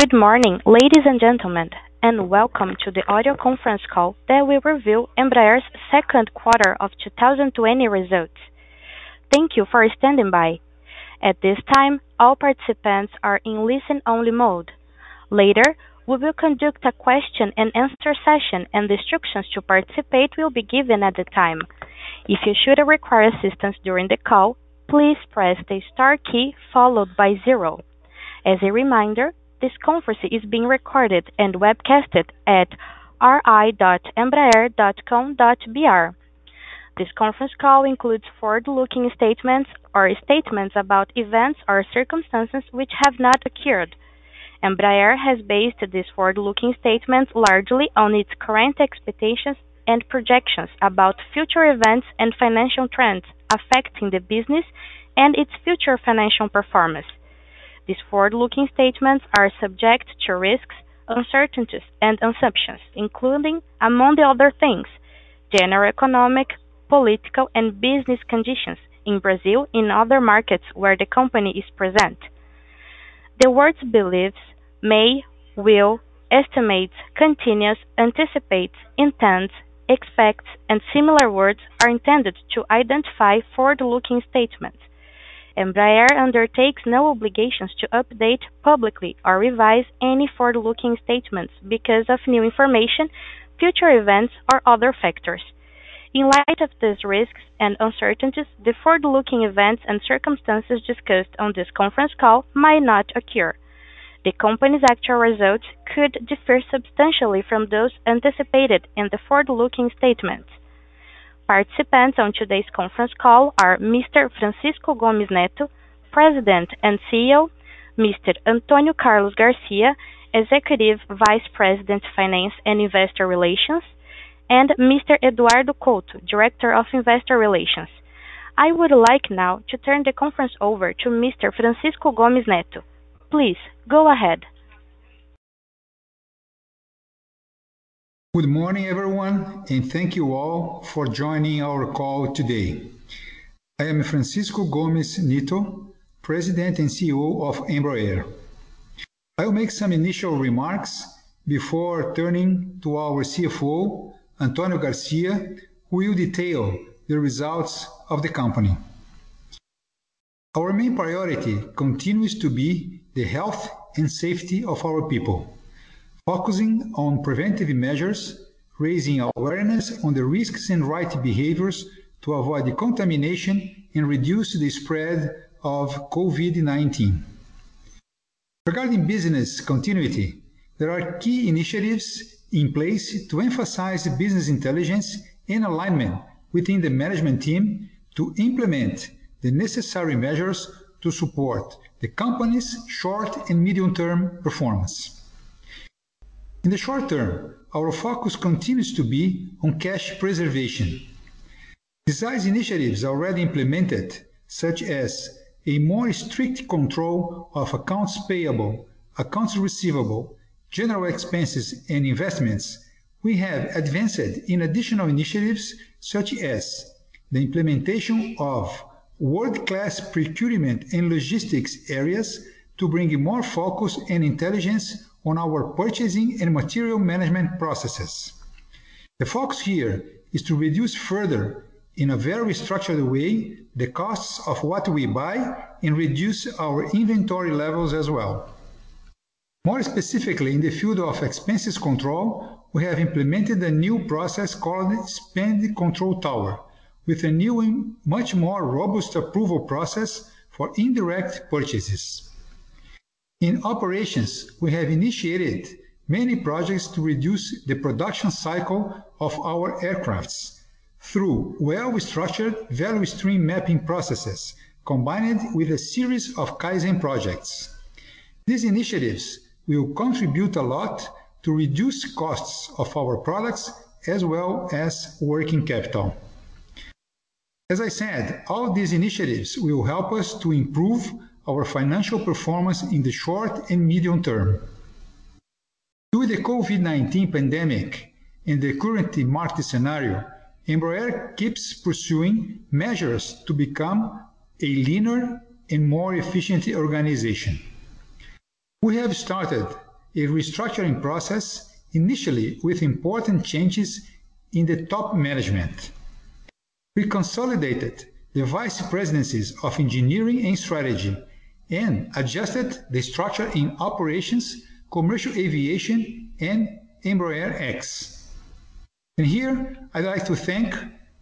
Good morning, ladies and gentlemen, and welcome to the audio conference call that will review Embraer's second quarter of 2020 results. Thank you for standing by. At this time, all participants are in listen-only mode. Later, we will conduct a question and answer session, and instructions to participate will be given at the time. If you should require assistance during the call, please press the star key followed by zero. As a reminder, this conference is being recorded and webcasted at ri.embraer.com.br. This conference call includes forward-looking statements or statements about events or circumstances which have not occurred. Embraer has based these forward-looking statements largely on its current expectations and projections about future events and financial trends affecting the business and its future financial performance. These forward-looking statements are subject to risks, uncertainties, and assumptions, including, among the other things, general economic, political, and business conditions in Brazil and other markets where the company is present. The words believes, may, will, estimates, continues, anticipates, intends, expects, and similar words are intended to identify forward-looking statements. Embraer undertakes no obligations to update publicly or revise any forward-looking statements because of new information, future events, or other factors. In light of these risks and uncertainties, the forward-looking events and circumstances discussed on this conference call might not occur. The company's actual results could differ substantially from those anticipated in the forward-looking statements. Participants on today's conference call are Mr. Francisco Gomes Neto, President and CEO, Mr. Antônio Carlos Garcia, Executive Vice President, Finance and Investor Relations, and Mr. Eduardo Couto, Director of Investor Relations. I would like now to turn the conference over to Mr. Francisco Gomes Neto. Please go ahead. Good morning, everyone, and thank you all for joining our call today. I am Francisco Gomes Neto, President and CEO of Embraer. I will make some initial remarks before turning to our CFO, Antônio Garcia, who will detail the results of the company. Our main priority continues to be the health and safety of our people, focusing on preventive measures, raising awareness on the risks and right behaviors to avoid contamination and reduce the spread of COVID-19. Regarding business continuity, there are key initiatives in place to emphasize business intelligence and alignment within the management team to implement the necessary measures to support the company's short and medium-term performance. In the short term, our focus continues to be on cash preservation. Besides initiatives already implemented, such as a more strict control of accounts payable, accounts receivable, general expenses, and investments, we have advanced in additional initiatives such as the implementation of world-class procurement and logistics areas to bring more focus and intelligence on our purchasing and material management processes. The focus here is to reduce further, in a very structured way, the costs of what we buy and reduce our inventory levels as well. More specifically, in the field of expenses control, we have implemented a new process called Spend Control Tower, with a new and much more robust approval process for indirect purchases. In operations, we have initiated many projects to reduce the production cycle of our aircrafts through well-structured value stream mapping processes, combined with a series of Kaizen projects. These initiatives will contribute a lot to reduce costs of our products as well as working capital. As I said, all these initiatives will help us to improve our financial performance in the short and medium term. Due to the COVID-19 pandemic and the current market scenario, Embraer keeps pursuing measures to become a leaner and more efficient organization. We have started a restructuring process, initially with important changes in the top management. We consolidated the vice presidencies of engineering and strategy and adjusted the structure in operations, commercial aviation, and Embraer X. And here I'd like to thank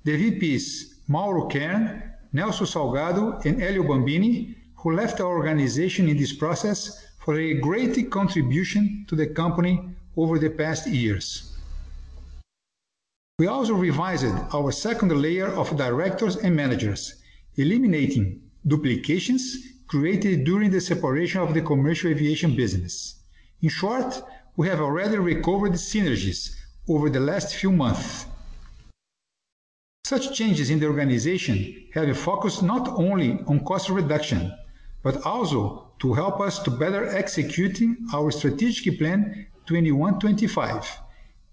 the VPs Mauro Kern, Nelson Salgado, and Elio Bambini, who left our organization in this process for a great contribution to the company over the past years. We also revised our second layer of directors and managers, eliminating duplications created during the separation of the commercial aviation business. In short, we have already recovered synergies over the last few months. Such changes in the organization have focused not only on cost reduction, but also to help us to better execute our strategic plan 21-25,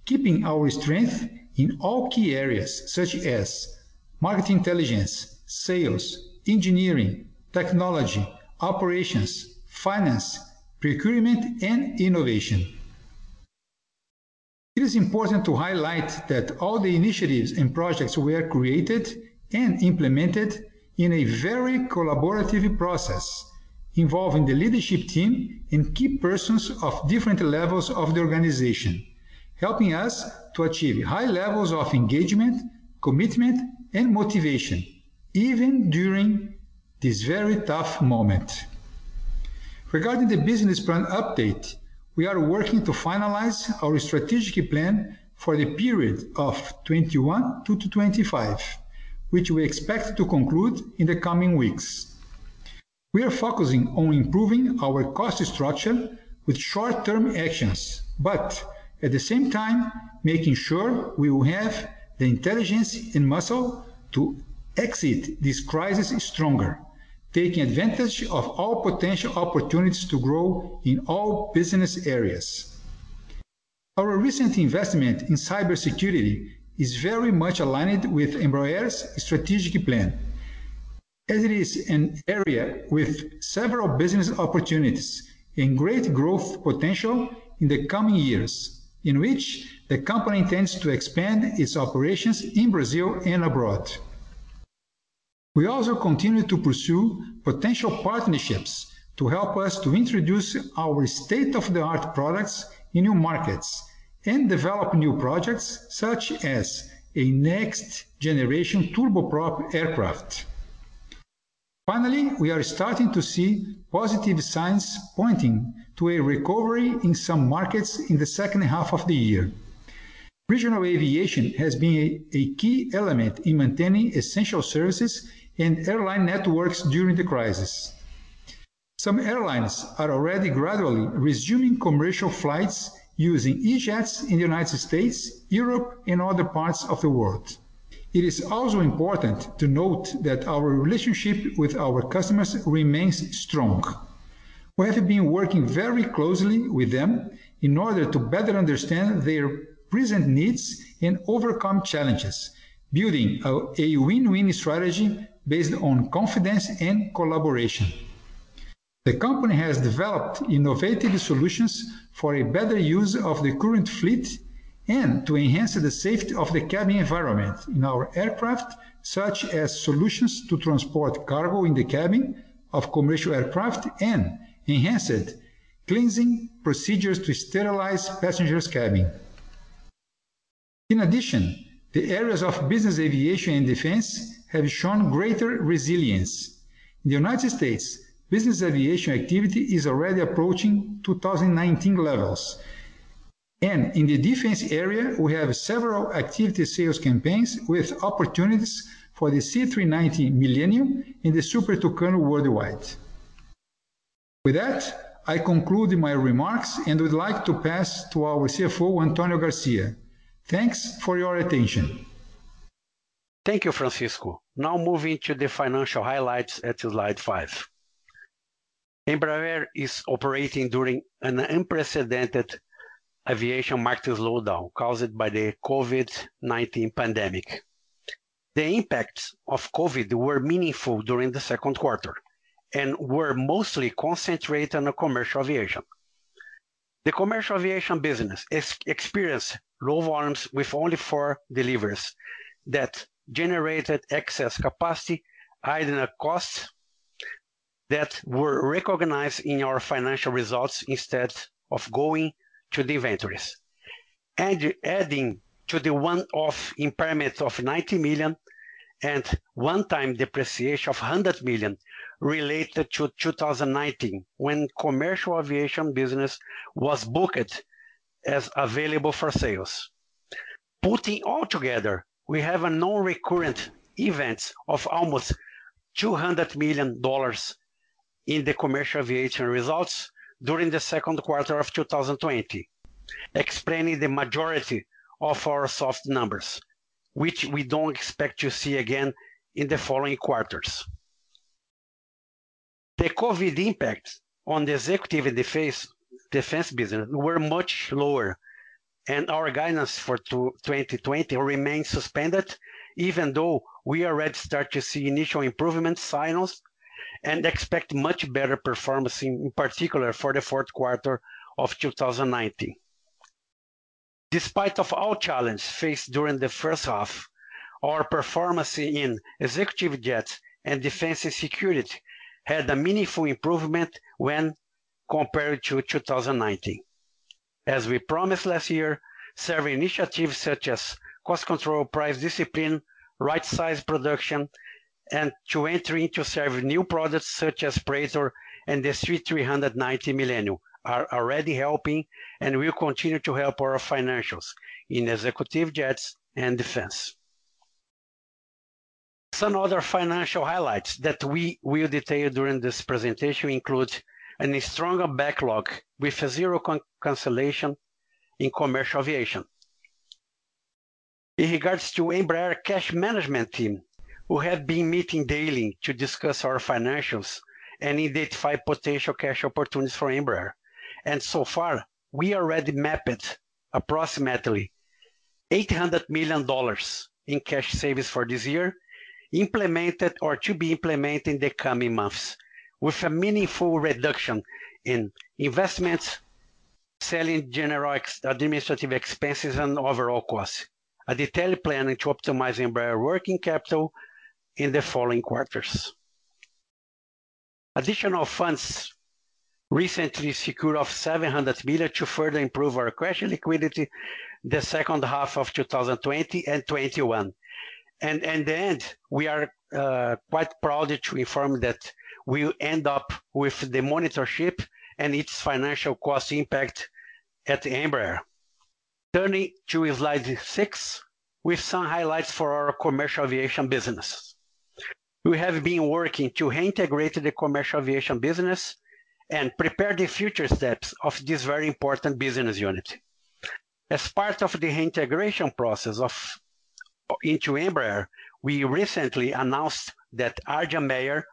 keeping our strength in all key areas such as market intelligence, sales, engineering, technology, operations, finance, procurement, and innovation. It is important to highlight that all the initiatives and projects were created and implemented in a very collaborative process involving the leadership team and key persons of different levels of the organization helping us to achieve high levels of engagement, commitment, and motivation, even during this very tough moment. Regarding the business plan update, we are working to finalize our strategic plan for the period of 21 to 25, which we expect to conclude in the coming weeks. We are focusing on improving our cost structure with short-term actions, but at the same time making sure we will have the intelligence and muscle to exit this crisis stronger, taking advantage of all potential opportunities to grow in all business areas. Our recent investment in cybersecurity is very much aligned with Embraer's strategic plan, as it is an area with several business opportunities and great growth potential in the coming years in which the company intends to expand its operations in Brazil and abroad. We also continue to pursue potential partnerships to help us to introduce our state-of-the-art products in new markets and develop new projects such as a next-generation turboprop aircraft. Finally, we are starting to see positive signs pointing to a recovery in some markets in the second half of the year. Regional aviation has been a key element in maintaining essential services and airline networks during the crisis. Some airlines are already gradually resuming commercial flights using E-jets in the United States, Europe, and other parts of the world. It is also important to note that our relationship with our customers remains strong. We have been working very closely with them in order to better understand their present needs and overcome challenges, building a win-win strategy based on confidence and collaboration. The company has developed innovative solutions for a better use of the current fleet and to enhance the safety of the cabin environment in our aircraft, such as solutions to transport cargo in the cabin of commercial aircraft and enhanced cleansing procedures to sterilize passengers' cabin. In addition, the areas of business aviation and defense have shown greater resilience. In the United States, business aviation activity is already approaching 2019 levels, and in the defense area, we have several activity sales campaigns with opportunities for the C390 Millennium and the Super Tucano worldwide. With that, I conclude my remarks and would like to pass to our CFO, Antonio Garcia. Thanks for your attention. Thank you, Francisco. Now moving to the financial highlights at slide five. Embraer is operating during an unprecedented aviation market slowdown caused by the COVID-19 pandemic. The impacts of COVID were meaningful during the second quarter and were mostly concentrated on commercial aviation. The commercial aviation business experienced low volumes with only four deliveries that generated excess capacity, idle costs that were recognized in our financial results instead of going to the inventories. And adding to the one-off impairment of 90 million and one-time depreciation of $100 million related to 2019, when commercial aviation business was booked as available for sales. Putting all together, we have a non-recurrent events of almost $200 million in the commercial aviation results during the second quarter of 2020, explaining the majority of our soft numbers, which we don't expect to see again in the following quarters. The COVID impacts on the executive and defense business were much lower, and our guidance for 2020 remains suspended, even though we already start to see initial improvement signals and expect much better performance, in particular for the fourth quarter of 2019. Despite of all challenges faced during the first half, our performance in executive jets and defense and security had a meaningful improvement when compared to 2019. As we promised last year, several initiatives such as cost control, price discipline, right size production, and to enter into serve new products such as Praetor and the C390 Millennium are already helping and will continue to help our financials in executive jets and defense. Some other financial highlights that we will detail during this presentation include a stronger backlog with a zero cancellation in commercial aviation. In regards to Embraer cash management team, who have been meeting daily to discuss our financials and identify potential cash opportunities for Embraer. And so far, we already mapped approximately $800 million in cash savings for this year, implemented or to be implemented in the coming months, with a meaningful reduction in investments, selling general administrative expenses, and overall costs. A detailed plan to optimize Embraer working capital in the following quarters. Additional funds recently secured of 700 million to further improve our cash liquidity the second half of 2020 and 2021. And the end, we are uh, quite proud to inform that we end up with the monitorship and its financial cost impact at Embraer. Turning to slide six, with some highlights for our commercial aviation business. We have been working to reintegrate the commercial aviation business and prepare the future steps of this very important business unit. As part of the reintegration process into Embraer, we recently announced that Arjan Meijer,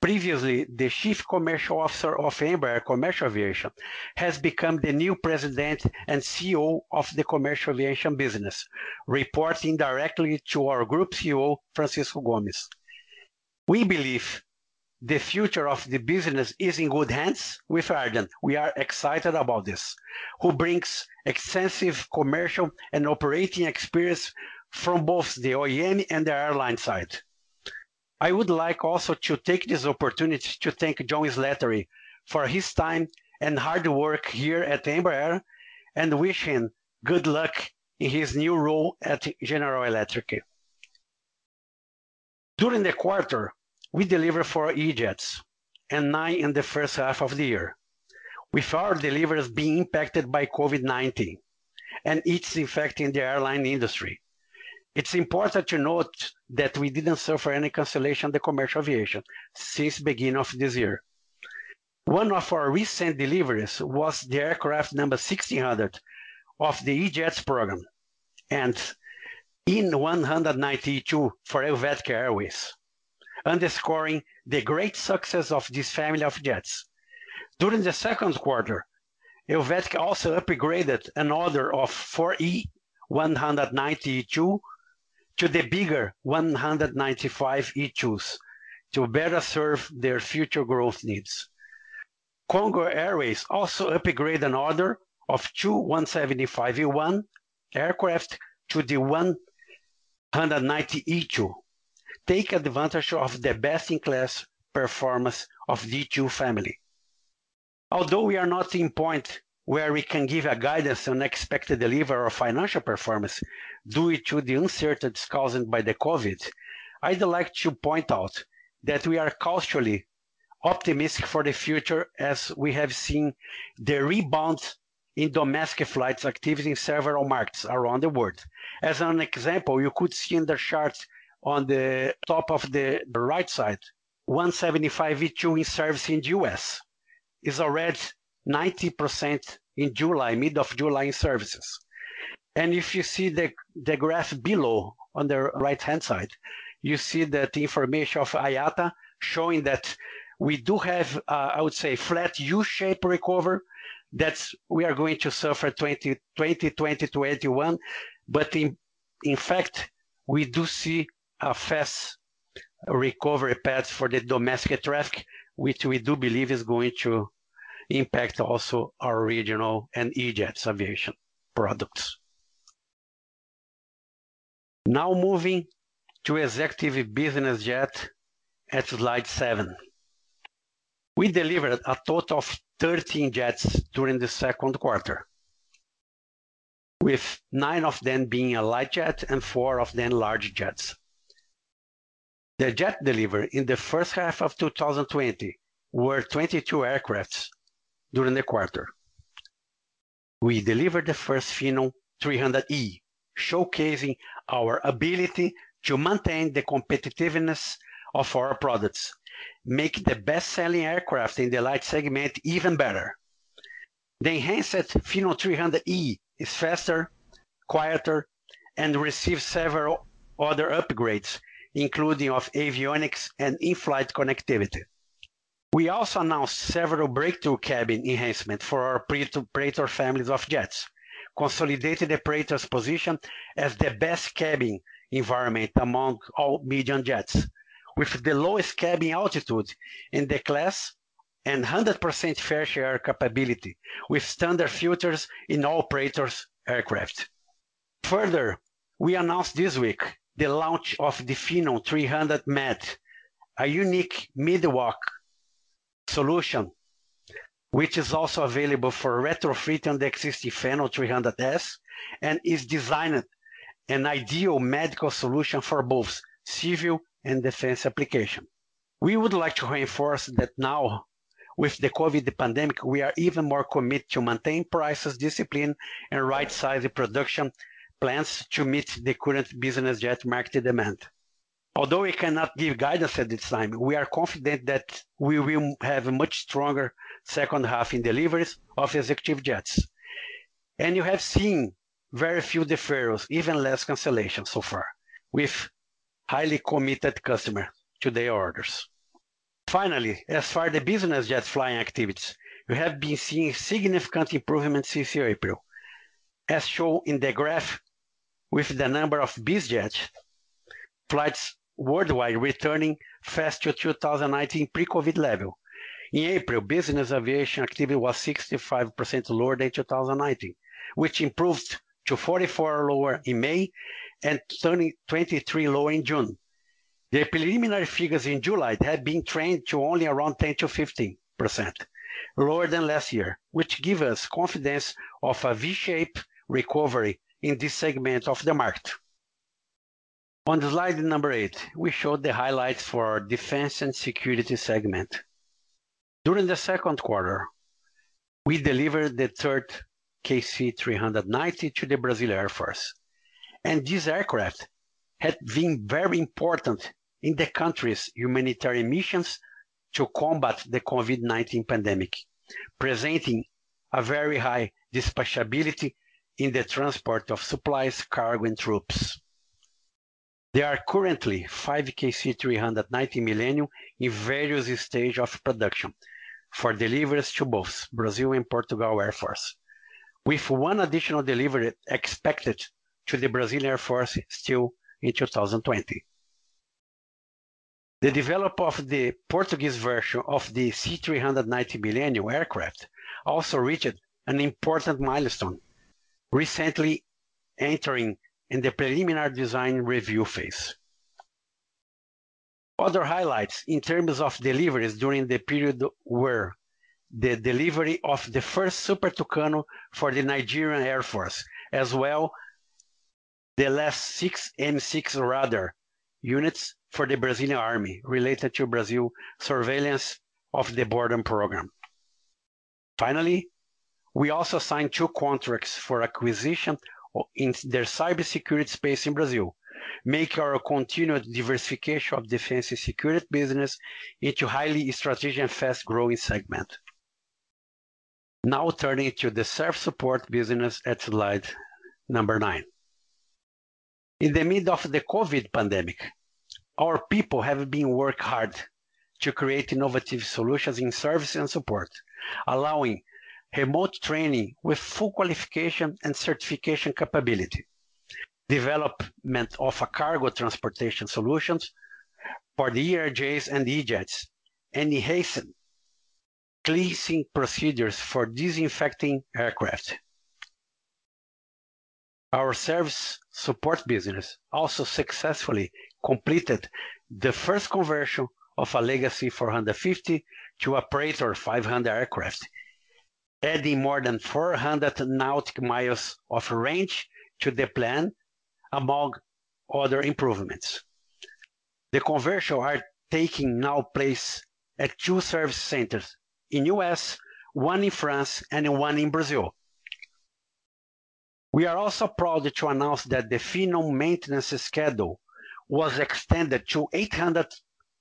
previously the Chief Commercial Officer of Embraer Commercial Aviation, has become the new President and CEO of the commercial aviation business, reporting directly to our Group CEO, Francisco Gomes. We believe the future of the business is in good hands with Arjan. We are excited about this, who brings extensive commercial and operating experience from both the OEM and the airline side. I would like also to take this opportunity to thank John Slattery for his time and hard work here at Embraer, and wish him good luck in his new role at General Electric. During the quarter, we delivered four E-Jets and nine in the first half of the year, with our deliveries being impacted by COVID-19 and its effect in the airline industry. It's important to note that we didn't suffer any cancellation in the commercial aviation since beginning of this year. One of our recent deliveries was the aircraft number 1600 of the E-Jets program, and E190-E2 for Helvetic Airways, underscoring the great success of this family of jets. During the second quarter, Helvetic also upgraded an order of four E190-E2 to the bigger 195 E2s to better serve their future growth needs. Congo Airways also upgraded an order of two 175E1 aircraft to the 190E2, take advantage of the best-in-class performance of E2 family. Although we are not in point where we can give a guidance on expected delivery or financial performance due to the uncertainties caused by the COVID, I'd like to point out that we are cautiously optimistic for the future as we have seen the rebound in domestic flights activity in several markets around the world. As an example, you could see in the chart on the top of the right side, 175 V2 in service in the US is already 90% in July, mid of July in services. And if you see the, graph below on the right-hand side, you see that information of IATA showing that we do have, uh, I would say, flat U-shape recovery. That's we are going to suffer 2020, 2021, but in in fact, we do see a fast recovery path for the domestic traffic, which we do believe is going to impact also our regional and E-Jets aviation products. Now moving to executive business jet at slide seven. We delivered a total of 13 jets during the second quarter, with nine of them being a light jet and four of them large jets. The jet delivered in the first half of 2020 were 22 aircrafts during the quarter. We delivered the first Phenom 300E, showcasing our ability to maintain the competitiveness of our products make the best-selling aircraft in the light segment even better. The enhanced Phenom 300E is faster, quieter, and receives several other upgrades, including of avionics and in-flight connectivity. We also announced several breakthrough cabin enhancements for our Praetor families of jets, consolidating the Praetor's position as the best cabin environment among all medium jets, with the lowest cabin altitude in the class and 100% fresh air capability, with standard filters in all Praetor's aircraft. Further, we announced this week the launch of the Phenom 300 MED, a unique medevac solution, which is also available for retrofit on the existing Phenom 300S and is designed an ideal medical solution for both civil and defense application. We would like to reinforce that now, with the COVID pandemic, we are even more committed to maintain prices discipline and right-size the production plans to meet the current business jet market demand. Although we cannot give guidance at this time, we are confident that we will have a much stronger second half in deliveries of executive jets. And you have seen very few deferrals, even less cancellations so far, with highly committed customer to their orders. Finally, as far as the business jet flying activities, we have been seeing significant improvements since April, as shown in the graph with the number of BizJet flights worldwide returning fast to 2019 pre-COVID level. In April, business aviation activity was 65% lower than 2019, which improved to 44 lower in May and 23 lower in June. The preliminary figures in July have been trending to only around 10 to 15 percent, lower than last year, which gives us confidence of a V-shaped recovery in this segment of the market. On slide number eight, we showed the highlights for our defense and security segment. During the second quarter, we delivered the third KC-390 to the Brazil Air Force and this aircraft had been very important in the country's humanitarian missions to combat the COVID-19 pandemic, presenting a very high dispatchability in the transport of supplies, cargo, and troops. There are currently five KC-390 Millennium in various stages of production for deliveries to both Brazil and Portugal Air Force, with one additional delivery expected to the Brazilian Air Force still in 2020. The development of the Portuguese version of the C390 Millennium aircraft also reached an important milestone, recently entering in the preliminary design review phase. Other highlights in terms of deliveries during the period were the delivery of the first Super Tucano for the Nigerian Air Force, as well the last six M6 radar units for the Brazilian Army related to Brazil surveillance of the border program. Finally, we also signed two contracts for acquisition in their cybersecurity space in Brazil, make our continued diversification of defense and security business into highly strategic and fast-growing segment. Now turning to the self-support business at slide number nine. In the midst of the COVID pandemic, our people have been working hard to create innovative solutions in service and support, allowing remote training with full qualification and certification capability, development of a cargo transportation solutions for the ERJs and E-jets, and hasten cleansing procedures for disinfecting aircraft. Our service support business also successfully completed the first conversion of a legacy 450 to a Praetor 500 aircraft, adding more than 400 nautical miles of range to the plan among other improvements. The conversion are taking now place at two service centers in U.S., one in France, and one in Brazil. We are also proud to announce that the Phenom maintenance schedule was extended to 800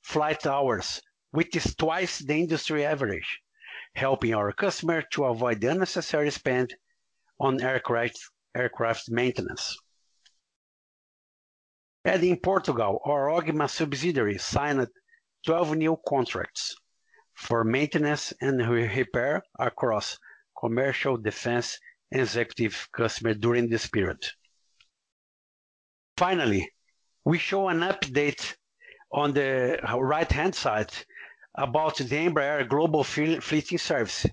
flight hours, which is twice the industry average, helping our customer to avoid the unnecessary spend on aircraft maintenance. In Portugal, our OGMA subsidiary signed 12 new contracts for maintenance and repair across commercial, defense, and executive customers during this period. Finally, we show an update on the right-hand side about the Embraer Global Fleet Service.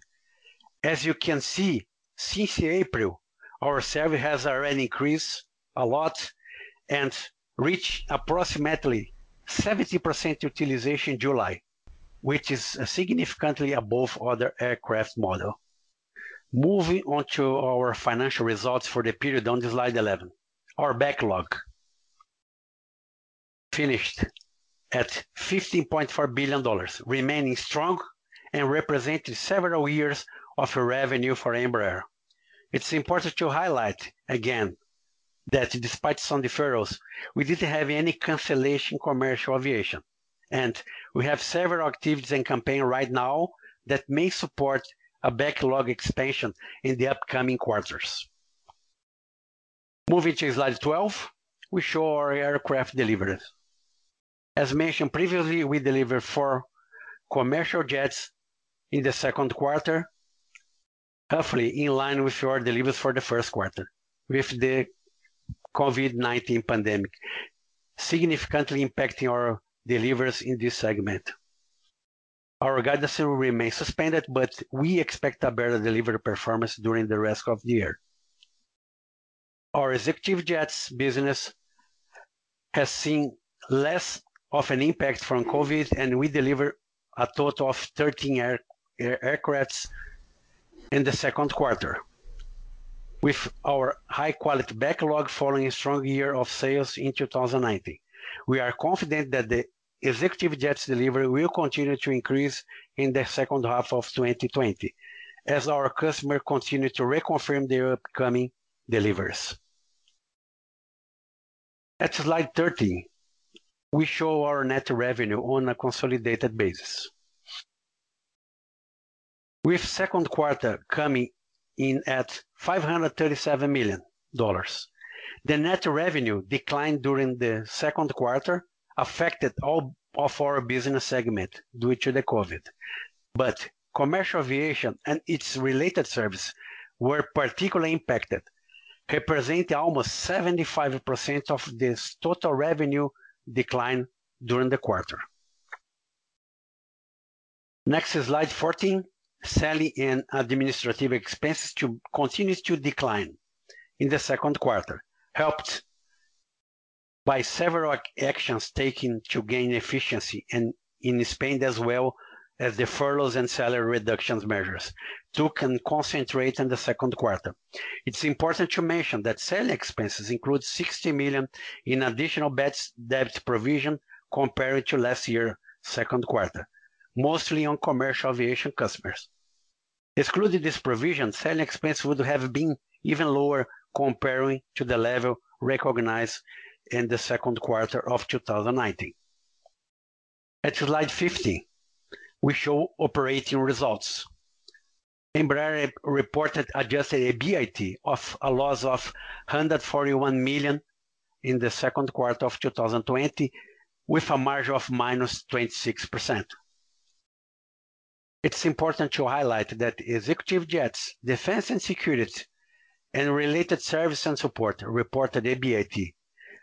As you can see, since April, our service has already increased a lot and reached approximately 70% utilization in July, which is significantly above other aircraft model. Moving on to our financial results for the period on slide 11. Our backlog finished at $15.4 billion, remaining strong and representing several years of revenue for Embraer. It's important to highlight again that despite some deferrals, we didn't have any cancellation commercial aviation, and we have several activities and campaign right now that may support a backlog expansion in the upcoming quarters. Moving to slide 12, we show our aircraft deliveries. As mentioned previously, we delivered four commercial jets in the second quarter, roughly in line with our deliveries for the first quarter, with the COVID-19 pandemic significantly impacting our deliveries in this segment. Our guidance will remain suspended, but we expect a better delivery performance during the rest of the year. Our executive jets business has seen less of an impact from COVID, and we delivered a total of 13 aircrafts in the second quarter. With our high-quality backlog following a strong year of sales in 2019, we are confident that the executive jets delivery will continue to increase in the second half of 2020 as our customer continue to reconfirm their upcoming deliveries. At slide 13, we show our net revenue on a consolidated basis. With second quarter coming in at $537 million, the net revenue declined during the second quarter, affected all of our business segment due to the COVID. But commercial aviation and its related service were particularly impacted, representing almost 75% of this total revenue decline during the quarter. Next slide, 14. Selling and administrative expenses continues to decline in the second quarter, helped by several actions taken to gain efficiency and in Spain as well as the furloughs and salary reductions measures took and concentrate in the second quarter. It's important to mention that selling expenses include 60 million in additional bad debt provision compared to last year second quarter, mostly on commercial aviation customers. Excluding this provision, selling expense would have been even lower comparing to the level recognized in the second quarter of 2019. At slide 15, we show operating results. Embraer reported adjusted EBIT of a loss of 141 million in the second quarter of 2020, with a margin of -26%. It's important to highlight that executive jets, defense and security, and related service and support reported EBIT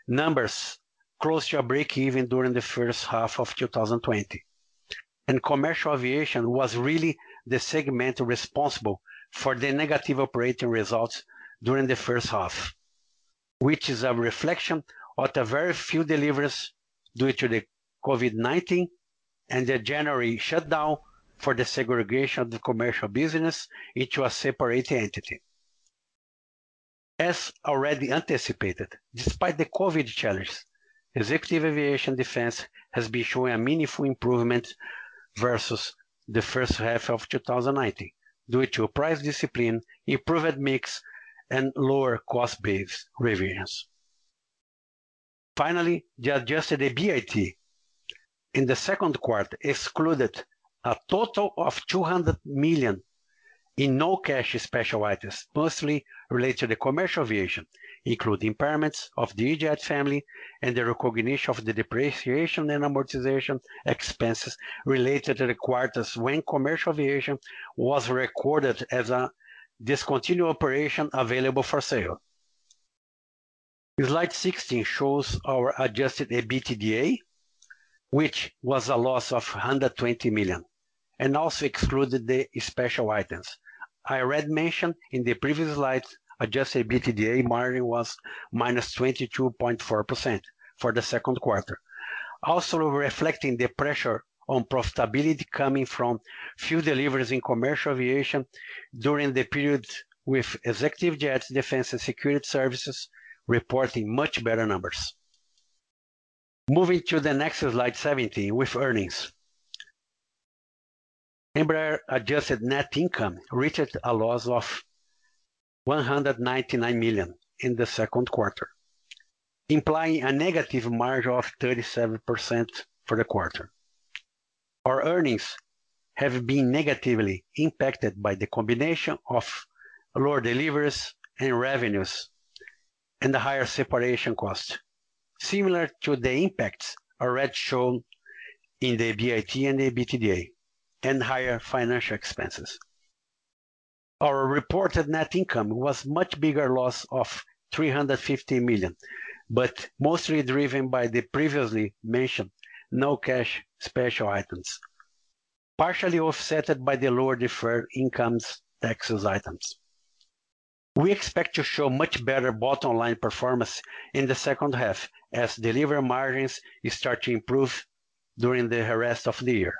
numbers close to a break-even during the first half of 2020 and commercial aviation was really the segment responsible for the negative operating results during the first half, which is a reflection of the very few deliveries due to the COVID-19 and the January shutdown for the segregation of the commercial business into a separate entity. As already anticipated, despite the COVID challenges, executive aviation defense has been showing a meaningful improvement versus the first half of 2019 due to price discipline, improved mix, and lower cost base revisions. Finally, the adjusted EBIT in the second quarter excluded a total of 200 million in non-cash special items, mostly related to commercial aviation, including impairments of the E-Jet family and the recognition of the depreciation and amortization expenses related to the quarters when commercial aviation was recorded as a discontinued operation available for sale. Slide 16 shows our adjusted EBITDA, which was a loss of 120 million, and also excluded the special items, I already mentioned in the previous slide, adjusted EBITDA margin was -22.4% for the second quarter. Also reflecting the pressure on profitability coming from few deliveries in commercial aviation during the period with executive jets, defense, and security services reporting much better numbers. Moving to the next slide 17 with earnings. Embraer adjusted net income reached a loss of 199 million in the second quarter, implying a negative margin of 37% for the quarter. Our earnings have been negatively impacted by the combination of lower deliveries and revenues and the higher separation cost, similar to the impacts already shown in the EBIT and the EBITDA and higher financial expenses. Our reported net income was much bigger loss of 350 million, but mostly driven by the previously mentioned no-cash special items, partially offset by the lower deferred incomes taxes items. We expect to show much better bottom line performance in the second half as delivery margins start to improve during the rest of the year.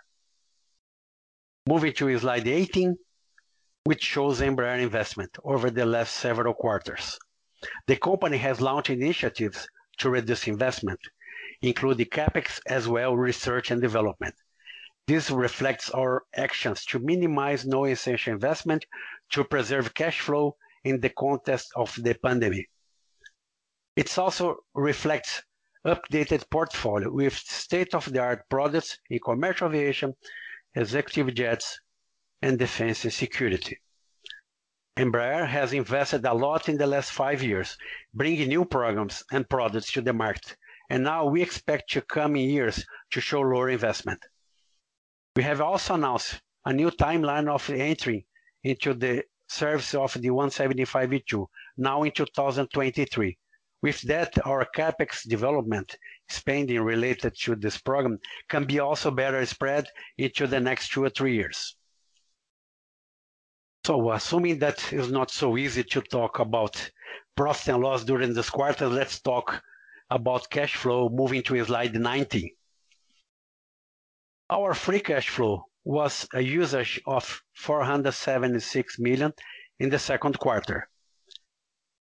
Moving to slide 18, which shows Embraer investment over the last several quarters. The company has launched initiatives to reduce investment, including CapEx as well research and development. This reflects our actions to minimize non-essential investment to preserve cash flow in the context of the pandemic. It also reflects updated portfolio with state-of-the-art products in commercial aviation executive jets, and defense and security. Embraer has invested a lot in the last five years, bringing new programs and products to the market, and now we expect to coming years to show lower investment. We have also announced a new timeline of entry into the service of the 175 E2, now in 2023, With that, our CapEx development spending related to this program can be also better spread into the next two or three years. So assuming that it's not so easy to talk about profit and loss during this quarter, let's talk about cash flow, moving to slide 19. Our free cash flow was a usage of 476 million in the second quarter.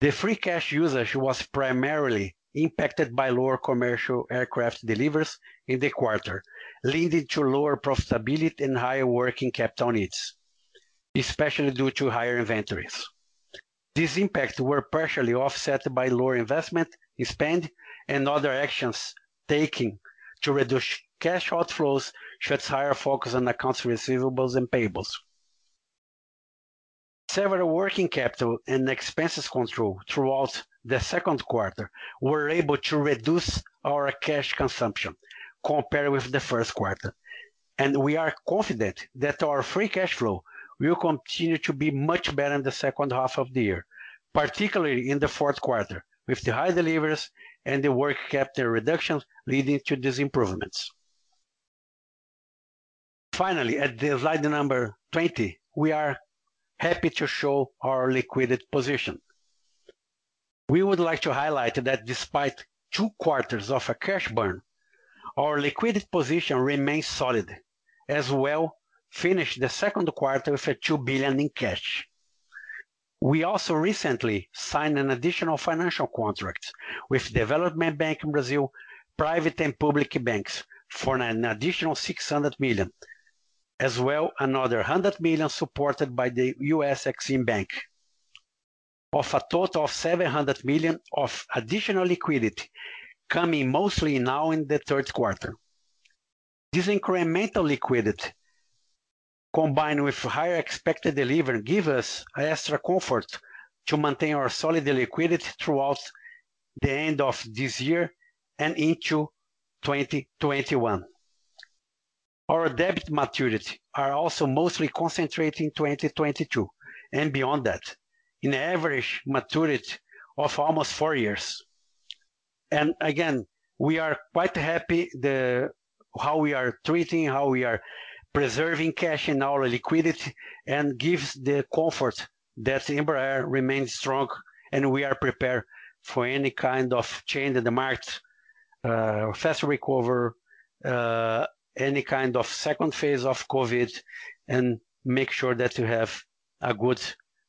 The free cash usage was primarily impacted by lower commercial aircraft deliveries in the quarter, leading to lower profitability and higher working capital needs, especially due to higher inventories. These impacts were partially offset by lower investment in spend and other actions taken to reduce cash outflows, such higher focus on accounts receivables and payables. Several working capital and expenses control throughout the second quarter were able to reduce our cash consumption compared with the first quarter, and we are confident that our free cash flow will continue to be much better in the second half of the year, particularly in the fourth quarter, with the high deliveries and the working capital reductions leading to these improvements. Finally, at the slide number 20, we are happy to show our liquidity position. We would like to highlight that despite two quarters of a cash burn, our liquidity position remains solid, as well finished the second quarter with a 2 billion in cash. We also recently signed an additional financial contract with Development Bank in Brazil, private and public banks for an additional 600 million, as well another 100 million supported by the US Exim Bank, of a total of 700 million of additional liquidity coming mostly now in the third quarter. This incremental liquidity, combined with higher expected delivery, give us extra comfort to maintain our solid liquidity throughout the end of this year and into 2021. Our debt maturity are also mostly concentrated in 2022 and beyond that, in average maturity of almost four years. And again, we are quite happy how we are treating, how we are preserving cash in our liquidity, and gives the comfort that Embraer remains strong, and we are prepared for any kind of change in the market, uh, faster recovery, uh, any kind of second phase of COVID, and make sure that you have a good,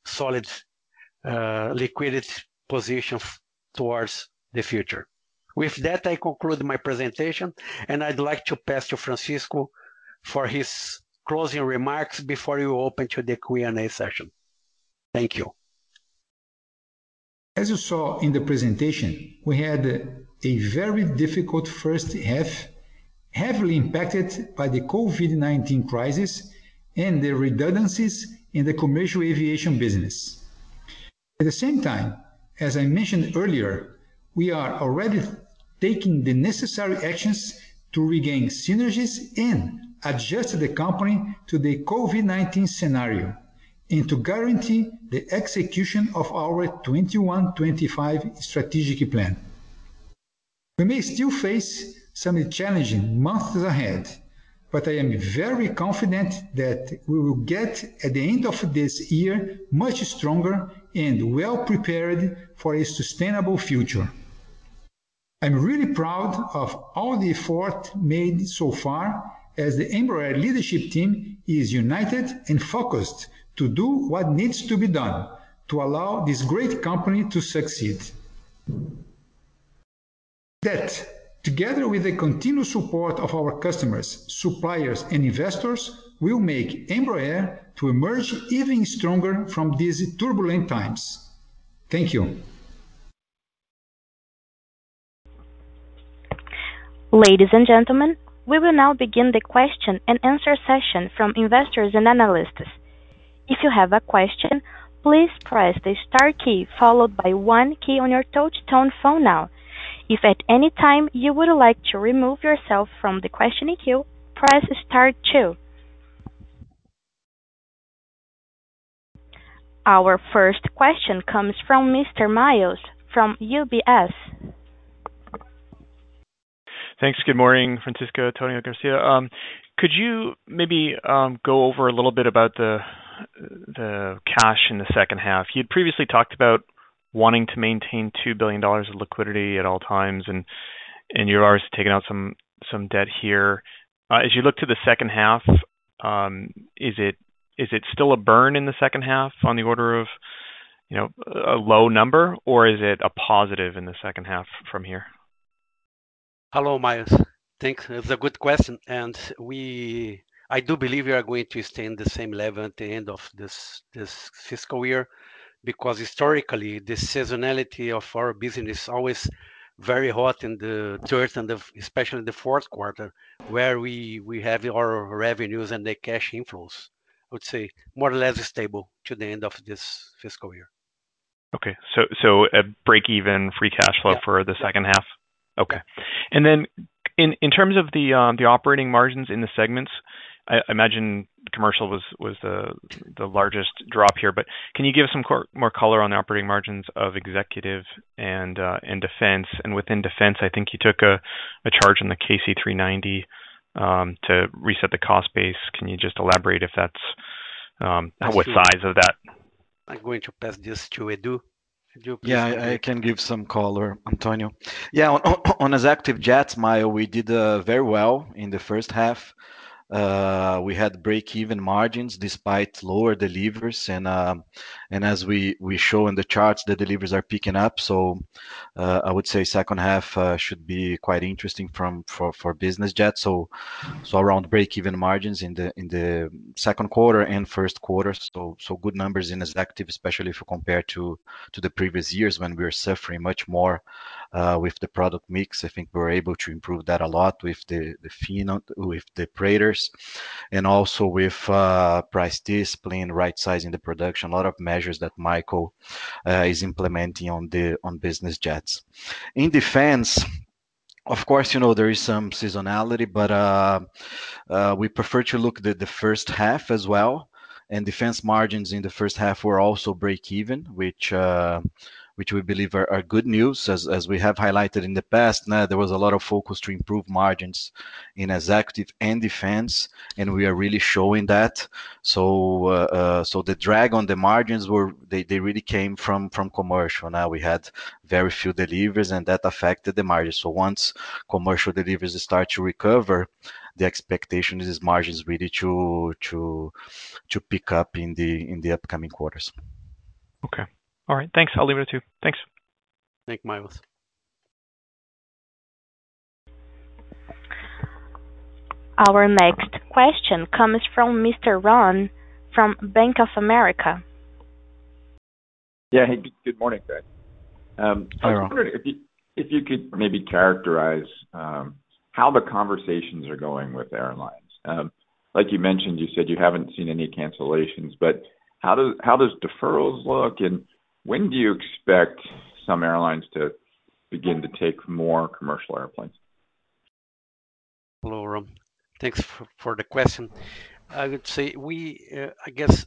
solid uh, liquidity position towards the future. With that, I conclude my presentation, and I'd like to pass to Francisco for his closing remarks before we open to the Q&A session. Thank you. As you saw in the presentation, we had a very difficult first half, heavily impacted by the COVID-19 crisis and the redundancies in the commercial aviation business. At the same time, as I mentioned earlier, we are already taking the necessary actions to regain synergies and adjust the company to the COVID-19 scenario, and to guarantee the execution of our 2021-2025 strategic plan. We may still face some challenging months ahead, but I am very confident that we will get, at the end of this year, much stronger and well-prepared for a sustainable future. I'm really proud of all the effort made so far as the Embraer leadership team is united and focused to do what needs to be done to allow this great company to succeed. That, together with the continued support of our customers, suppliers, and investors, will make Embraer to emerge even stronger from these turbulent times. Thank you. Ladies and gentlemen, we will now begin the question and answer session from investors and analysts. If you have a question, please press the star key followed by one key on your touch-tone phone now. If at any time you would like to remove yourself from the questioning queue, press star two. Our first question comes from Mr. Myles from UBS. Thanks. Good morning, Francisco, Antonio, Garcia. Um, could you maybe um, go over a little bit about the the cash in the second half? You'd previously talked about wanting to maintain $2 billion of liquidity at all times, and and you're obviously taking out some some debt here. Uh, as you look to the second half, um, is it is it still a burn in the second half on the order of, you know, a low number, or is it a positive in the second half from here? Hello, Myles. Thanks. It's a good question, and we I do believe we are going to stay in the same level at the end of this this fiscal year, because historically, the seasonality of our business is always very hot in the third and especially the fourth quarter, where we we have our revenues and the cash inflows. I would say more or less stable to the end of this fiscal year. Okay. So a break-even free cash flow- Yeah. for the second half? Okay. And then in terms of um, the operating margins in the segments, I imagine commercial was the largest drop here, but can you give some more color on the operating margins of executive uh, and defense? And within defense, I think you took a charge on the KC-390 um, to reset the cost base. Can you just elaborate if that's um, what size of that? I'm going to pass this to Edu. Please. Yeah, I can give some color, Antonio. Yeah, on on, on active jets, Myles, we did uh, very well in the first half. Uh, we had break-even margins despite lower deliveries, and uh, and as we we show in the charts, the deliveries are picking up. So, uh, I would say second half uh, should be quite interesting from for for business jets. So, so around break-even margins in the in the second quarter and first quarter. So so, good numbers in executive, especially if you compare to the previous years when we were suffering much more Uh, with the product mix. I think we're able to improve that a lot with the Phenom, with the Praetors, and also with uh, price discipline, right-sizing the production. A lot of measures that Michael uh, is implementing on the on business jets. In defense, of course, you know, there is some seasonality, but we prefer to look at the first half as well. And defense margins in the first half were also break even, which we believe are good news. As as we have highlighted in the past, now there was a lot of focus to improve margins in executive and defense, and we are really showing that. So uh, uh, so the drag on the margins were. They they really came from from commercial. Now, we had very few deliveries, and that affected the margins. So once commercial deliveries start to recover, the expectation is margins really to to to pick up in the in the upcoming quarters. Okay. All right. Thanks. I'll leave it at two. Thanks. Thank you, Myles. Our next question comes from Mr. Ron from Bank of America. Yeah. Hey, good morning, guys. Um, Hi, Ron. I was wondering if you could maybe characterize um, how the conversations are going with airlines. Um, like you mentioned, you said you haven't seen any cancellations, but how does deferrals look, and when do you expect some airlines to begin to take more commercial airplanes? Hello, Ron. Thanks for the question. I would say we, uh, I guess,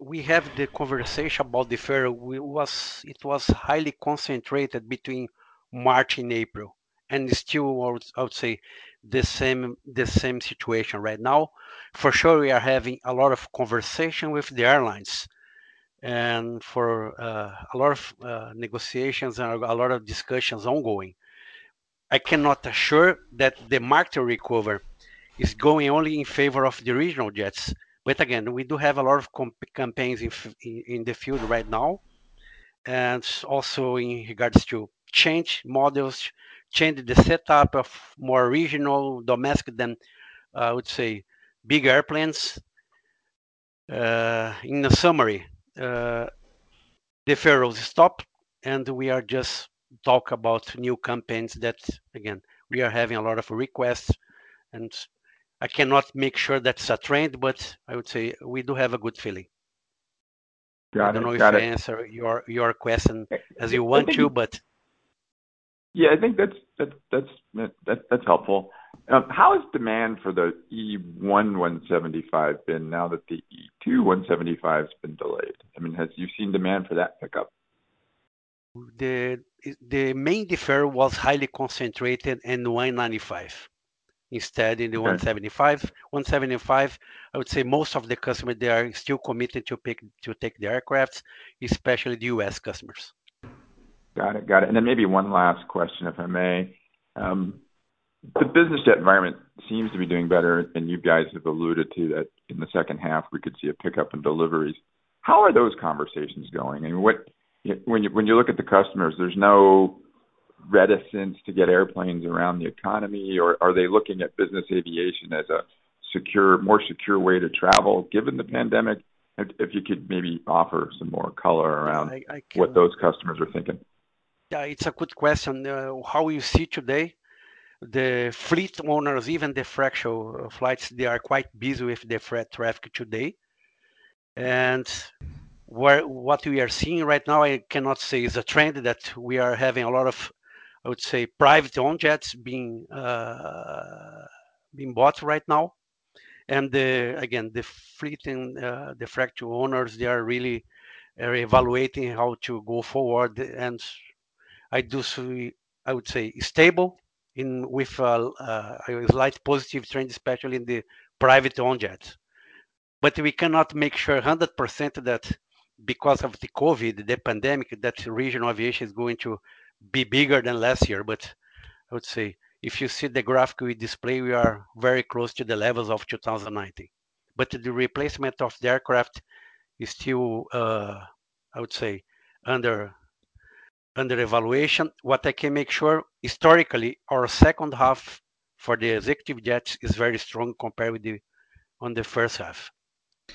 we have the conversation about deferral. It was highly concentrated between March and April, and still, I would say, the same situation right now. For sure, we are having a lot of conversation with the airlines, and for uh, a lot of uh, negotiations and a lot of discussions ongoing. I cannot assure that the market recovery is going only in favor of the regional jets. But again, we do have a lot of campaigns in in the field right now, and also in regards to change models, change the setup of more regional, domestic than, uh, I would say, big airplanes. In the summary, Uh, deferrals stop, and we are just talk about new campaigns that, again, we are having a lot of requests, and I cannot make sure that's a trend, but I would say we do have a good feeling. Got it. It. I don't know if I answer your question as you want to, but- Yeah, I think that's that's that's helpful. Um, how has demand for the E175 been now that the E2 175's been delayed? I mean, have you seen demand for that pick up? the the main deferral was highly concentrated in the 195. instead in the Okay. 175 175 i would say most of the customers they are still committed to pick to take the aircrafts especially the us customers Got it. Got it. And then maybe one last question, if I may. Um, The business jet environment seems to be doing better, and you guys have alluded to that in the second half, we could see a pickup in deliveries. How are those conversations going? I mean, what when you when you look at the customers, there's no reticence to get airplanes around the economy, or are they looking at business aviation as a secure, more secure way to travel given the pandemic? If you could maybe offer some more color around what those customers are thinking. Yeah, it's a good question. Uh, how you see today, the fleet owners, even the fractional flights, they are quite busy with the freight traffic today. And where what we are seeing right now, I cannot say is a trend that we are having a lot of, I would say, private owned jets being uh, being bought right now. And the, again, the fleet and uh, the fractional owners, they are really are evaluating how to go forward and I do see, I would say, stable in with a, a slight positive trend, especially in the private owned jets. But we cannot make sure 100% that because of the COVID, the pandemic, that regional aviation is going to be bigger than last year. But I would say, if you see the graphic we display, we are very close to the levels of 2019. But the replacement of the aircraft is still, uh, I would say, under under evaluation. What I can make sure historically, our second half for the executive jets is very strong compared with the on the first half.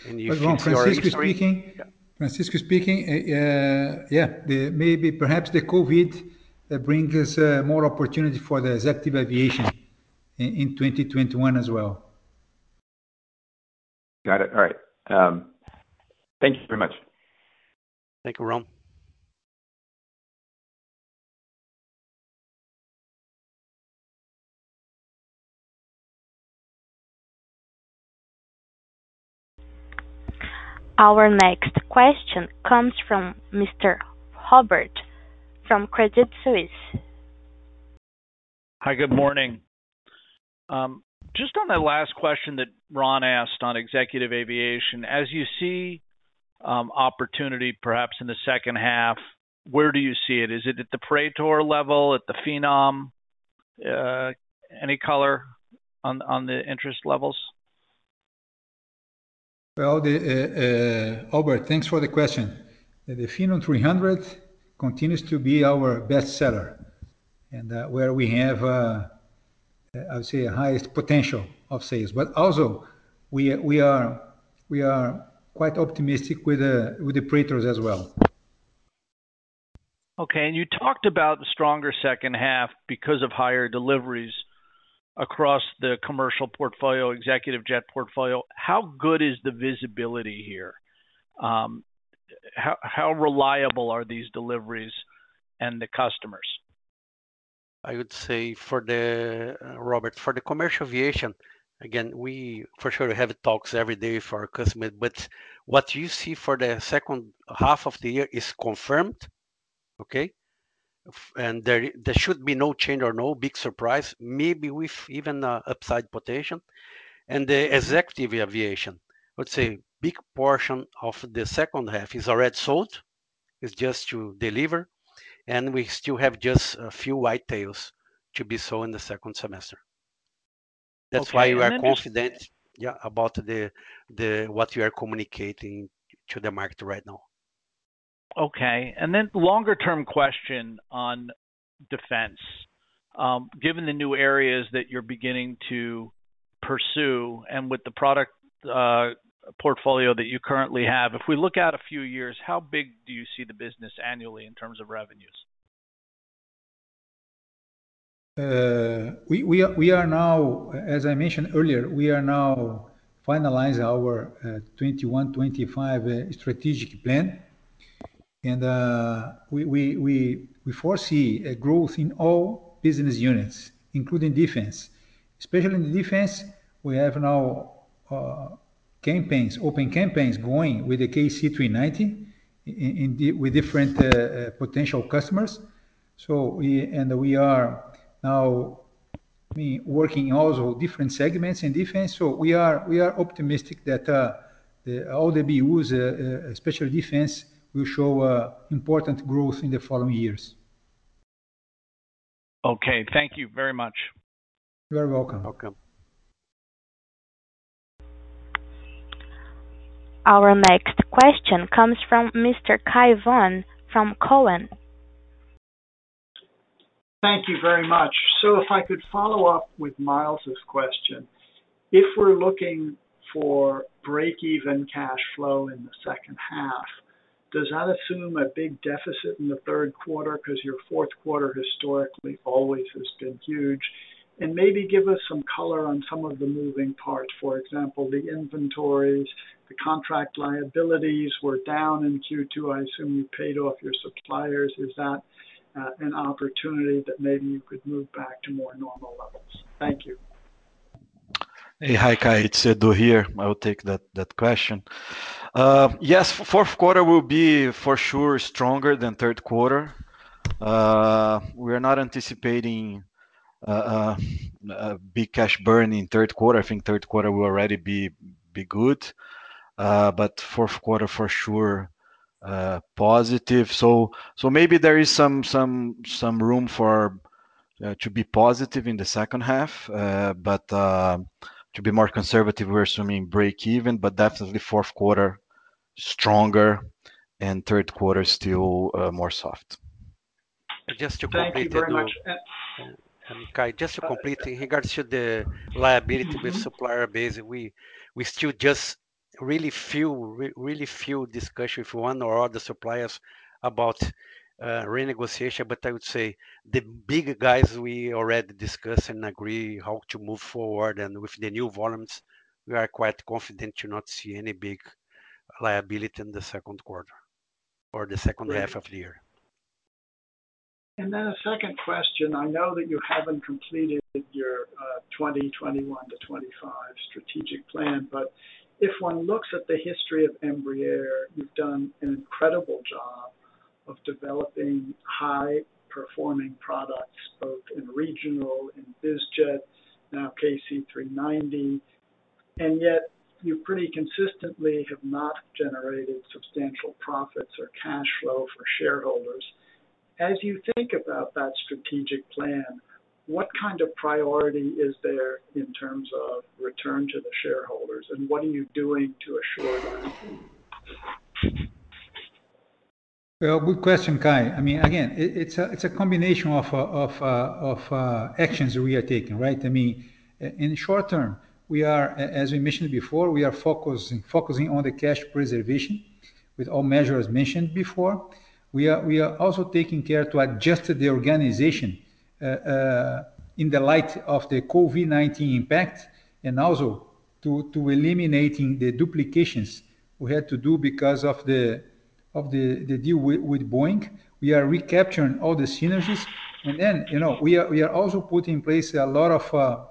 And if But you Ron, Francisco history- speaking, Francisco speaking, uh, uh, yeah, the, maybe perhaps the COVID uh, brings uh, more opportunity for the executive aviation in, in 2021 as well. Got it. All right. Um, Thank you very much. Thank you, Ron. Our next question comes from Mr. Robert from Credit Suisse. Hi, good morning. Um, Just on that last question that Ron asked on executive aviation, as you see um, opportunity perhaps in the second half, where do you see it? Is it at the Praetor level, at the Phenom? Uh, Any color on the interest levels? Well, the, uh, uh, Albert, thanks for the question. The, the Phenom 300 continues to be our best seller and uh, where we have, uh, I would say, highest potential of sales. But also, we, we, are, we are quite optimistic with the, with the Praetors as well. Okay, and you talked about the stronger second half because of higher deliveries across the commercial portfolio, executive jet portfolio. How good is the visibility here? Um, how, reliable are these deliveries and the customers? I would say for the uh, Robert, for the commercial aviation, again, we for sure have talks every day for our customers, but what you see for the second half of the year is confirmed, okay? And there there should be no change or no big surprise, maybe with even uh, upside potential. And the executive aviation, let's say big portion of the second half is already sold. It's just to deliver and we still have just a few white tails to be sold in the second semester. That's why Okay, we and are confident, yeah, about the the what we are communicating to the market right now. Okay, and then longer term question on defense. Um, given the new areas that you're beginning to pursue and with the product uh, portfolio that you currently have, if we look out a few years, how big do you see the business annually in terms of revenues? Uh, we, we, are, we are now, as I mentioned earlier, we are now finalizing our uh, 21-25 uh, strategic plan. And uh, we, foresee a growth in all business units, including defense. Especially in defense, we have now uh, campaigns, open campaigns going with the KC-390 with different uh, uh, potential customers. We and we are now working also different segments in defense. So we are optimistic that uh, all the BUs, especially defense, will show uh, important growth in the following years. Okay. Thank you very much. You are welcome. Welcome. Our next question comes from Mr. Cai von from Cowen. Thank you very much. So if I could follow up with Myles's question. If we're looking for break-even cash flow in the second half, does that assume a big deficit in the third quarter? Because your fourth quarter historically always has been huge. And maybe give us some color on some of the moving parts. For example, the inventories, the contract liabilities were down in Q2. I assume you paid off your suppliers. Is that uh, an opportunity that maybe you could move back to more normal levels? Thank you. Hey. Hi, Cai. It's uh, Edu here. I will take that that question. Uh, yes, fourth quarter will be for sure stronger than third quarter. Uh, we are not anticipating a big cash burn in third quarter. I think third quarter will already be be good. but Fourth quarter for sure positive. So so maybe there is some some some room for to be positive in the second half. To be more conservative, we're assuming break even, but definitely fourth quarter stronger and third quarter still uh, more soft. Just to complete, Thank you very much. Cai, just to complete, in regards to the liability with mm-hmm. supplier base, we still just really feel really few discussion with one or other suppliers about Uh, renegotiation. But I would say the big guys, we already discussed and agree how to move forward. And with the new volumes, we are quite confident to not see any big liability in the second quarter or the second half of the year. And then a second question. I know that you haven't completed your uh, 2021 to 2025 strategic plan, but if one looks at the history of Embraer, you've done an incredible job of developing high-performing products, both in regional, in biz jet, now KC-390, and yet you pretty consistently have not generated substantial profits or cash flow for shareholders. As you think about that strategic plan, what kind of priority is there in terms of return to the shareholders, and what are you doing to assure that? Well, good question, Cai. I mean, Again, it's a combination of uh, uh, uh, actions we are taking, right? I mean, in short term, we are, as we mentioned before, we are focusing on the cash preservation with all measures mentioned before. We are also taking care to adjust the organization in the light of the COVID-19 impact, and also to eliminating the duplications we had to do because of the deal with Boeing. We are recapturing all the synergies. And then, you know, we are also putting in place a lot of uh,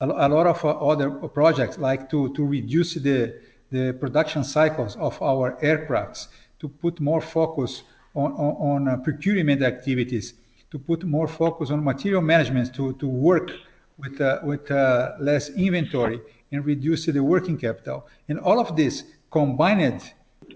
uh, other projects, like to reduce the production cycles of our aircrafts, to put more focus on uh, procurement activities, to put more focus on material management, to work with less inventory and reduce the working capital. And all of this combined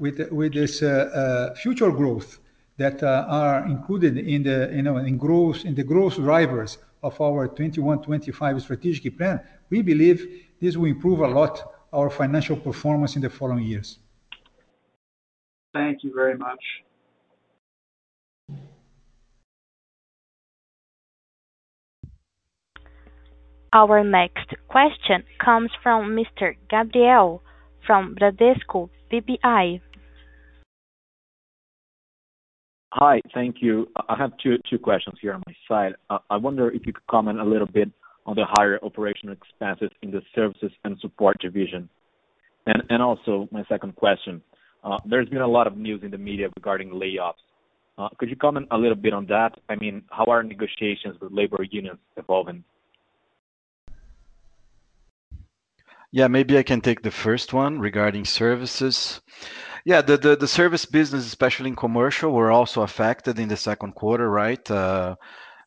with with this uh, uh, future growth that uh, are included in the growth drivers of our 2021-2025 strategic plan, we believe this will improve a lot our financial performance in the following years. Thank you very much. Our next question comes from Mr. Gabriel from Bradesco BBI. Hi. Thank you. I have two questions here on my side. Uh, I wonder if you could comment a little bit on the higher operational expenses in the services and support division. Also my second question, uh, there's been a lot of news in the media regarding layoffs. Uh, could you comment a little bit on that? I mean, how are negotiations with labor unions evolving? Yeah, maybe I can take the first one regarding services. Yeah, the service business, especially in commercial, were also affected in the second quarter, right? Uh,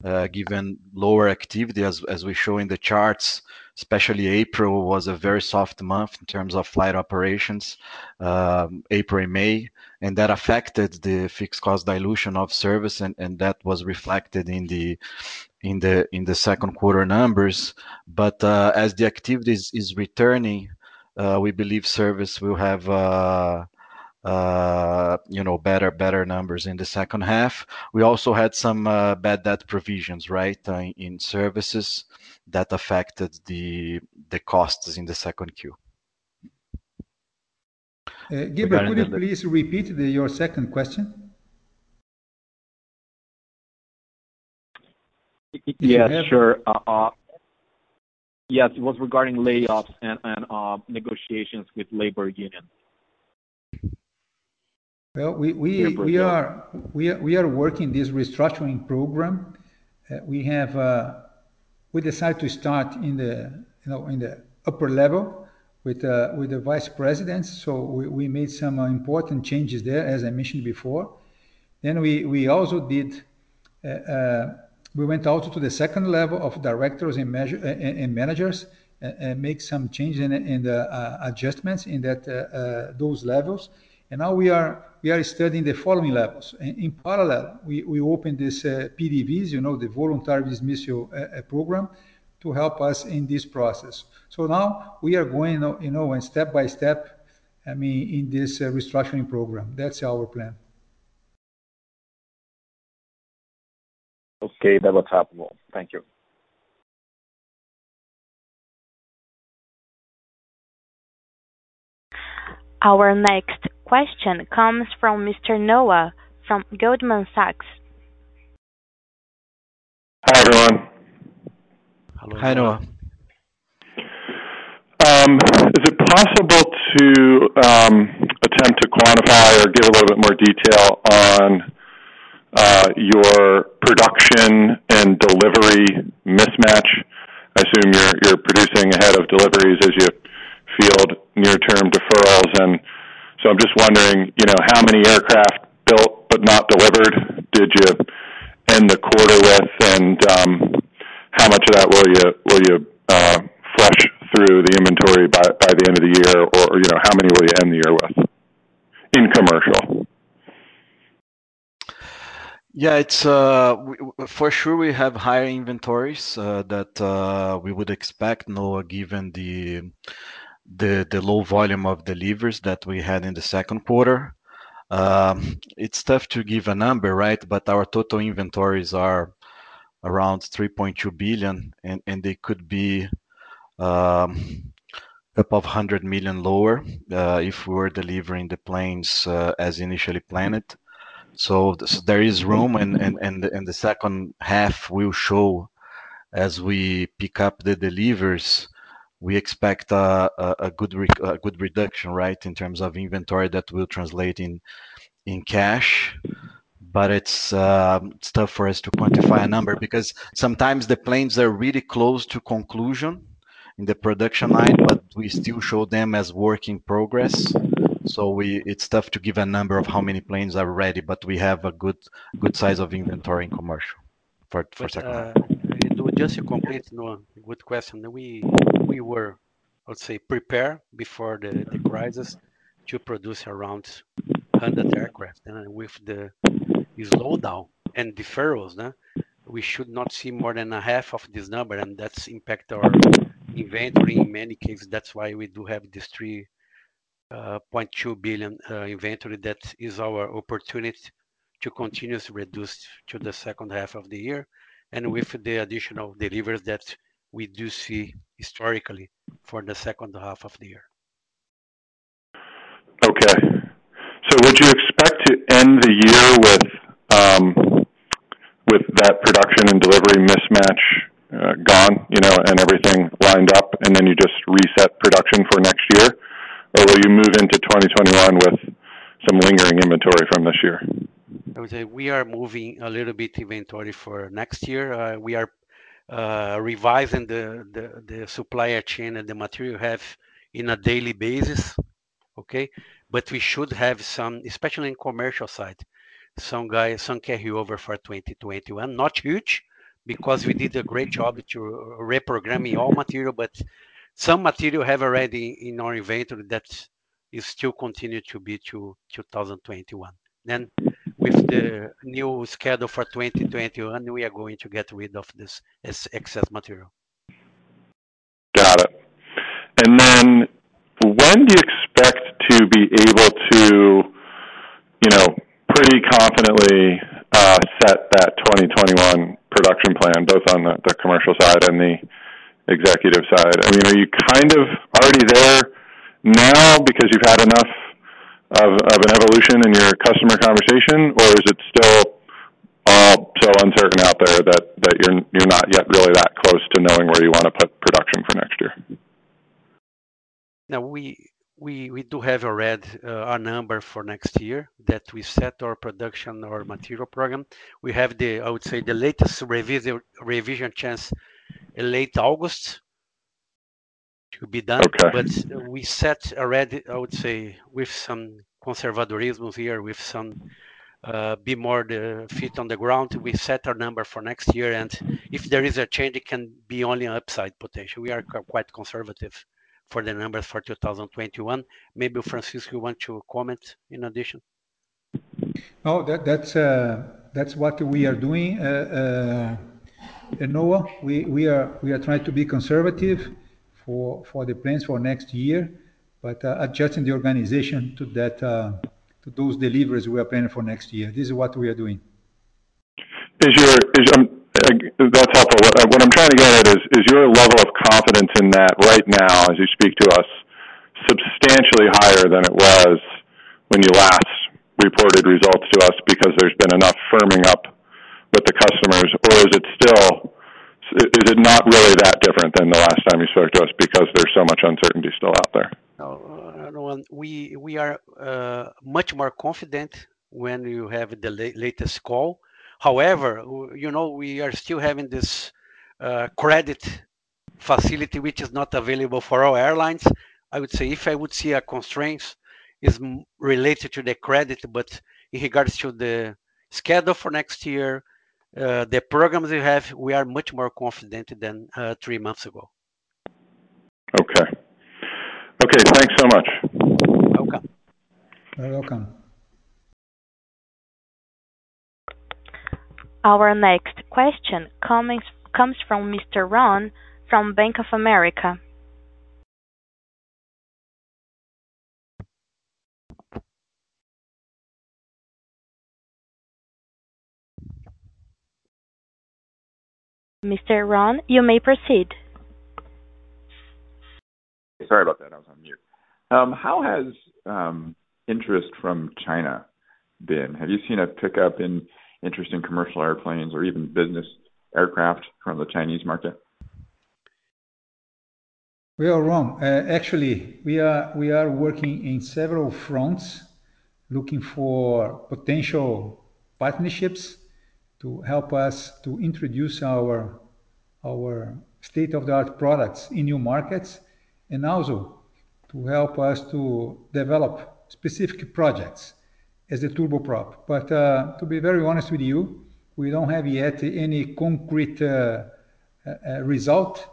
uh, given lower activity as we show in the charts, especially April was a very soft month in terms of flight operations, um, April and May, and that affected the fixed cost dilution of service, and that was reflected in the second quarter numbers. But uh as the activity is returning, uh, we believe service will have Uh, better better numbers in the second half. We also had some uh, bad debt provisions, right, uh, in services that affected the costs in the second Q. Gabriel, could you please repeat your second question? Yeah, sure. Yes, it was regarding layoffs and negotiations with labor unions. Well, we are working this restructuring program. Uh, we uh, decided to start in the upper level uh, with the vice presidents. So we made some important changes there, as I mentioned before. Then we also did uh we went out to the second level of directors and managers and make some changes in the adjustments in those levels. And now we are studying the following levels. In parallel, we opened this uh, PDVs, you know, the voluntary dismissal uh, uh, program, to help us in this process. So now we are going you know, and step by step I mean, in this restructuring program. That's our plan. Okay. That was helpful. Thank you. Our next question comes from Mr. Noah from Goldman Sachs. Hi, everyone. Hi, Noah. Um, is it possible to um, attempt to quantify or give a little bit more detail on uh, your production and delivery mismatch? I assume you're producing ahead of deliveries as you field near-term deferrals. And so I'm just wondering, you know, how many aircraft built but not delivered did you end the quarter with, and um, how much of that will you uh, flush through the inventory by the end of the year? Or, you know, how many will you end the year with in commercial? Yeah. It's uh, for sure, we have higher inventories uh, that we would expect, Noah, given the low volume of deliveries that we had in the second quarter. Um, it's tough to give a number, right? But our total inventories are around 3.2 billion, and they could be um, above 100 million lower uh, if we were delivering the planes uh, as initially planned. So there is room, and the second half will show as we pick up the deliveries, we expect a good reduction, right, in terms of inventory that will translate in cash. But um, it's tough for us to quantify a number because sometimes the planes are really close to conclusion in the production line, but we still show them as work in progress. So we it's tough to give a number of how many planes are ready, but we have a good size of inventory in commercial for second half. Uh, just to complete, Noah, good question. We were, let's say, prepared before the crisis to produce around 100 aircraft. And with the slowdown and deferrals, we should not see more than a half of this number, and that's impact our inventory in many cases. That's why we do have this 3.2 uh, billion uh, inventory. That is our opportunity to continuously reduce to the second half of the year, and with the additional deliveries that we do see historically for the second half of the year. Okay. So would you expect to end the year with um, that production and delivery mismatch uh, gone, you know, and everything lined up, and then you just reset production for next year? Or will you move into 2021 with some lingering inventory from this year? I would say we are moving a little bit inventory for next year. Uh, we are Uh, revising the the supplier chain and the material have in a daily basis. Okay? but we should have some, especially in commercial side, some guys, some carryover for 2021. Not huge, because we did a great job to reprogramming all material, but some material have already in our inventory that is still continue to be to 2021. Then with the new schedule for 2021, we are going to get rid of this excess material. Got it. And then when do you expect to be able to, you know, pretty confidently uh, set that 2021 production plan, both on the, the commercial side and the executive side? I mean, are you kind of already there now because you've had enough of, of an evolution in your customer conversation, or is it still all so uncertain out there that, that you're you're not yet really that close to knowing where you want to put production for next year? Now we we we do have already uh, a number for next year that we set our production or material program. We have the I would say the latest revision revision chance in late August to be done. Okay. But we set already I would say with some conservadorism here, with some uh, be more the feet on the ground. We set our number for next year, and if there is a change, it can be only an upside potential. We are quite conservative for the numbers for 2021. Maybe Francisco, you want to comment in addition? No, that, that's uh, that's what we are doing. Uh, uh, Noah, we, we are we are trying to be conservative for the plans for next year, but uh, adjusting the organization to that uh, to those deliveries we are planning for next year. This is what we are doing. Is your is um, uh, that's helpful. What, I'm trying to get at is is your level of confidence in that right now, as you speak to us, substantially higher than it was when you last reported results to us because there's been enough firming up with the customers, or is it still is it not really that different than the last time you spoke to us because there's so much uncertainty still out there? No, we we are uh, much more confident when you have the la- latest call. However, you know we are still having this uh, credit facility which is not available for all airlines. I would say if I would see a constraint is related to the credit, but in regards to the schedule for next year, the programs we have, we are much more confident than uh, three months ago. Okay. Okay, thanks so much. Welcome. You're welcome. Our next question comes comes from Mr. Ron from Bank of America. Mr. Ron, you may proceed. Sorry about that. I was on mute. Um, how has um, interest from China been? Have you seen a pickup in interest in commercial airplanes or even business aircraft from the Chinese market? We are wrong. Uh, actually, we are we are working in several fronts, looking for potential partnerships to help us to introduce our our state-of-the-art products in new markets, and also to help us to develop specific projects as the turboprop. But uh, to be very honest with you, we don't have yet any concrete uh, uh, result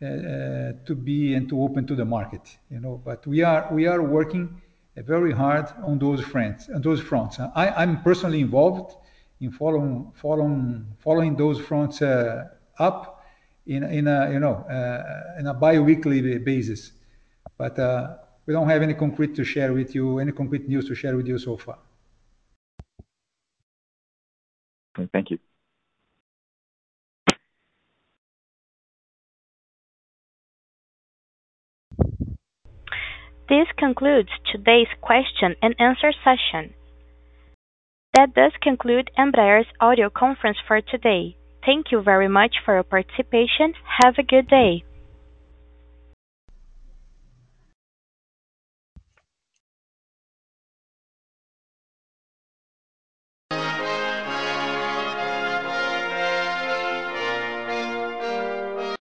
to be and to open to the market, you know. But we are we are working very hard on those fronts. On those fronts, I, I'm personally involved in following following following those fronts up in in a you know uh, in a bi-weekly basis. But uh, we don't have any concrete to share with you, any concrete news to share with you so far. Thank you. This concludes today's question and answer session. That does conclude Embraer's audio conference for today. Thank you very much for your participation. Have a good day.